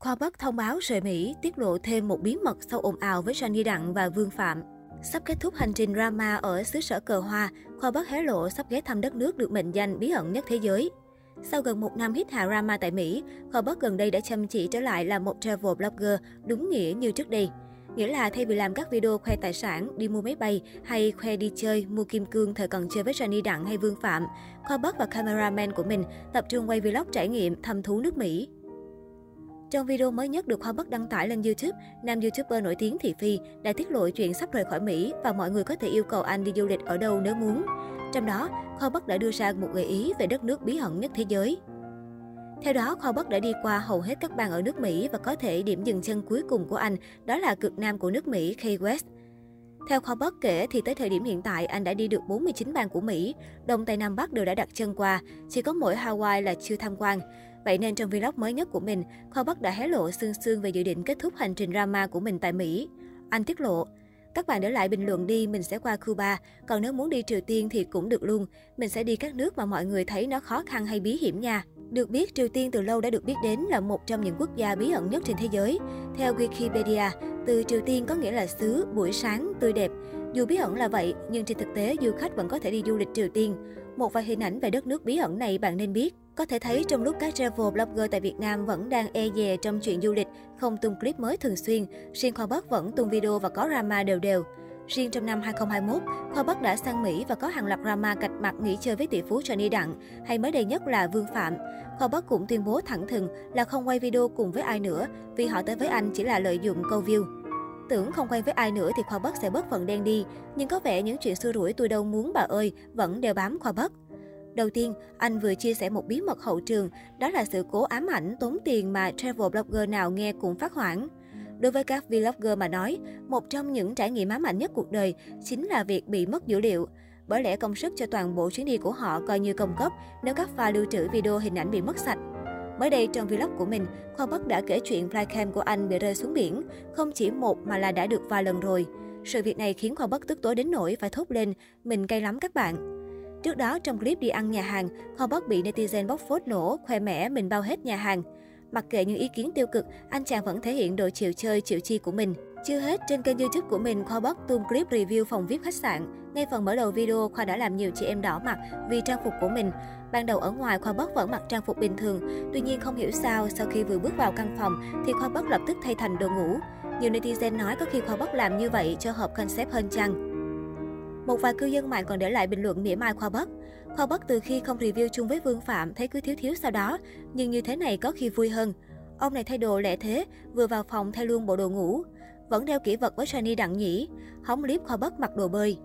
Khoa Bắc thông báo rời Mỹ, tiết lộ thêm một bí mật sau ồn ào với Johnny Đặng và Vương Phạm. Sắp kết thúc hành trình drama ở xứ sở cờ hoa, Khoa Bắc hé lộ sắp ghé thăm đất nước được mệnh danh bí ẩn nhất thế giới. Sau gần một năm hít hạ drama tại Mỹ, Khoa Bắc gần đây đã chăm chỉ trở lại là một travel blogger đúng nghĩa như trước đây. Nghĩa là thay vì làm các video khoe tài sản, đi mua máy bay hay khoe đi chơi, mua kim cương thời còn chơi với Johnny Đặng hay Vương Phạm, Khoa Bắc và cameraman của mình tập trung quay vlog trải nghiệm thăm thú nước Mỹ. Trong video mới nhất được Hoa Bắc đăng tải lên YouTube, nam YouTuber nổi tiếng Thị Phi đã tiết lộ chuyện sắp rời khỏi Mỹ và mọi người có thể yêu cầu anh đi du lịch ở đâu nếu muốn. Trong đó, Khoa Bắc đã đưa ra một gợi ý về đất nước bí ẩn nhất thế giới. Theo đó, Kho Bắc đã đi qua hầu hết các bang ở nước Mỹ và có thể điểm dừng chân cuối cùng của anh đó là cực nam của nước Mỹ, Key West. Theo Kho Bắc kể thì tới thời điểm hiện tại anh đã đi được 49 bang của Mỹ, Đông Tây Nam Bắc đều đã đặt chân qua, chỉ có mỗi Hawaii là chưa tham quan. Vậy nên trong vlog mới nhất của mình, Khoa Bắc đã hé lộ xương xương về dự định kết thúc hành trình drama của mình tại Mỹ. Anh tiết lộ, các bạn để lại bình luận đi, mình sẽ qua Cuba. Còn nếu muốn đi Triều Tiên thì cũng được luôn. Mình sẽ đi các nước mà mọi người thấy nó khó khăn hay bí hiểm nha. Được biết, Triều Tiên từ lâu đã được biết đến là một trong những quốc gia bí ẩn nhất trên thế giới. Theo Wikipedia, từ Triều Tiên có nghĩa là xứ, buổi sáng, tươi đẹp. Dù bí ẩn là vậy, nhưng trên thực tế du khách vẫn có thể đi du lịch Triều Tiên. Một vài hình ảnh về đất nước bí ẩn này bạn nên biết. Có thể thấy trong lúc các travel blogger tại Việt Nam vẫn đang e dè trong chuyện du lịch, không tung clip mới thường xuyên, riêng Khoa Bắc vẫn tung video và có drama đều đều. Riêng trong năm 2021, Khoa Bắc đã sang Mỹ và có hàng loạt drama cạch mặt nghỉ chơi với tỷ phú Johnny Đặng, hay mới đây nhất là Vương Phạm. Khoa Bắc cũng tuyên bố thẳng thừng là không quay video cùng với ai nữa, vì họ tới với anh chỉ là lợi dụng câu view. Tưởng không quay với ai nữa thì Khoa Bắc sẽ bớt phần đen đi, nhưng có vẻ những chuyện xưa rủi tôi đâu muốn bà ơi vẫn đều bám Khoa Bắc. Đầu tiên, anh vừa chia sẻ một bí mật hậu trường, đó là sự cố ám ảnh tốn tiền mà travel blogger nào nghe cũng phát hoảng. Đối với các vlogger mà nói, một trong những trải nghiệm ám ảnh nhất cuộc đời chính là việc bị mất dữ liệu. Bởi lẽ công sức cho toàn bộ chuyến đi của họ coi như công cấp nếu các file lưu trữ video hình ảnh bị mất sạch. Mới đây trong vlog của mình, Khoa Bắc đã kể chuyện flycam của anh bị rơi xuống biển, không chỉ một mà là đã được vài lần rồi. Sự việc này khiến Khoa Bắc tức tối đến nỗi phải thốt lên, mình cay lắm các bạn. Trước đó, trong clip đi ăn nhà hàng, Khoa Bắc bị netizen bóc phốt nổ, khoe mẽ mình bao hết nhà hàng. Mặc kệ những ý kiến tiêu cực, anh chàng vẫn thể hiện độ chịu chơi, chịu chi của mình. Chưa hết, trên kênh youtube của mình, Khoa Bắc tung clip review phòng VIP khách sạn. Ngay phần mở đầu video, Khoa đã làm nhiều chị em đỏ mặt vì trang phục của mình. Ban đầu ở ngoài, Khoa Bắc vẫn mặc trang phục bình thường. Tuy nhiên không hiểu sao, sau khi vừa bước vào căn phòng, thì Khoa Bắc lập tức thay thành đồ ngủ. Nhiều netizen nói có khi Khoa Bắc làm như vậy cho hợp concept hơn chăng. Một vài cư dân mạng còn để lại bình luận mỉa mai Khoa Bắc. Khoa Bắc từ khi không review chung với Vương Phạm thấy cứ thiếu thiếu sau đó, nhưng như thế này có khi vui hơn. Ông này thay đồ lẹ thế, vừa vào phòng thay luôn bộ đồ ngủ. Vẫn đeo kỷ vật với Shani đặng nhỉ. Hóng clip Khoa Bắc mặc đồ bơi.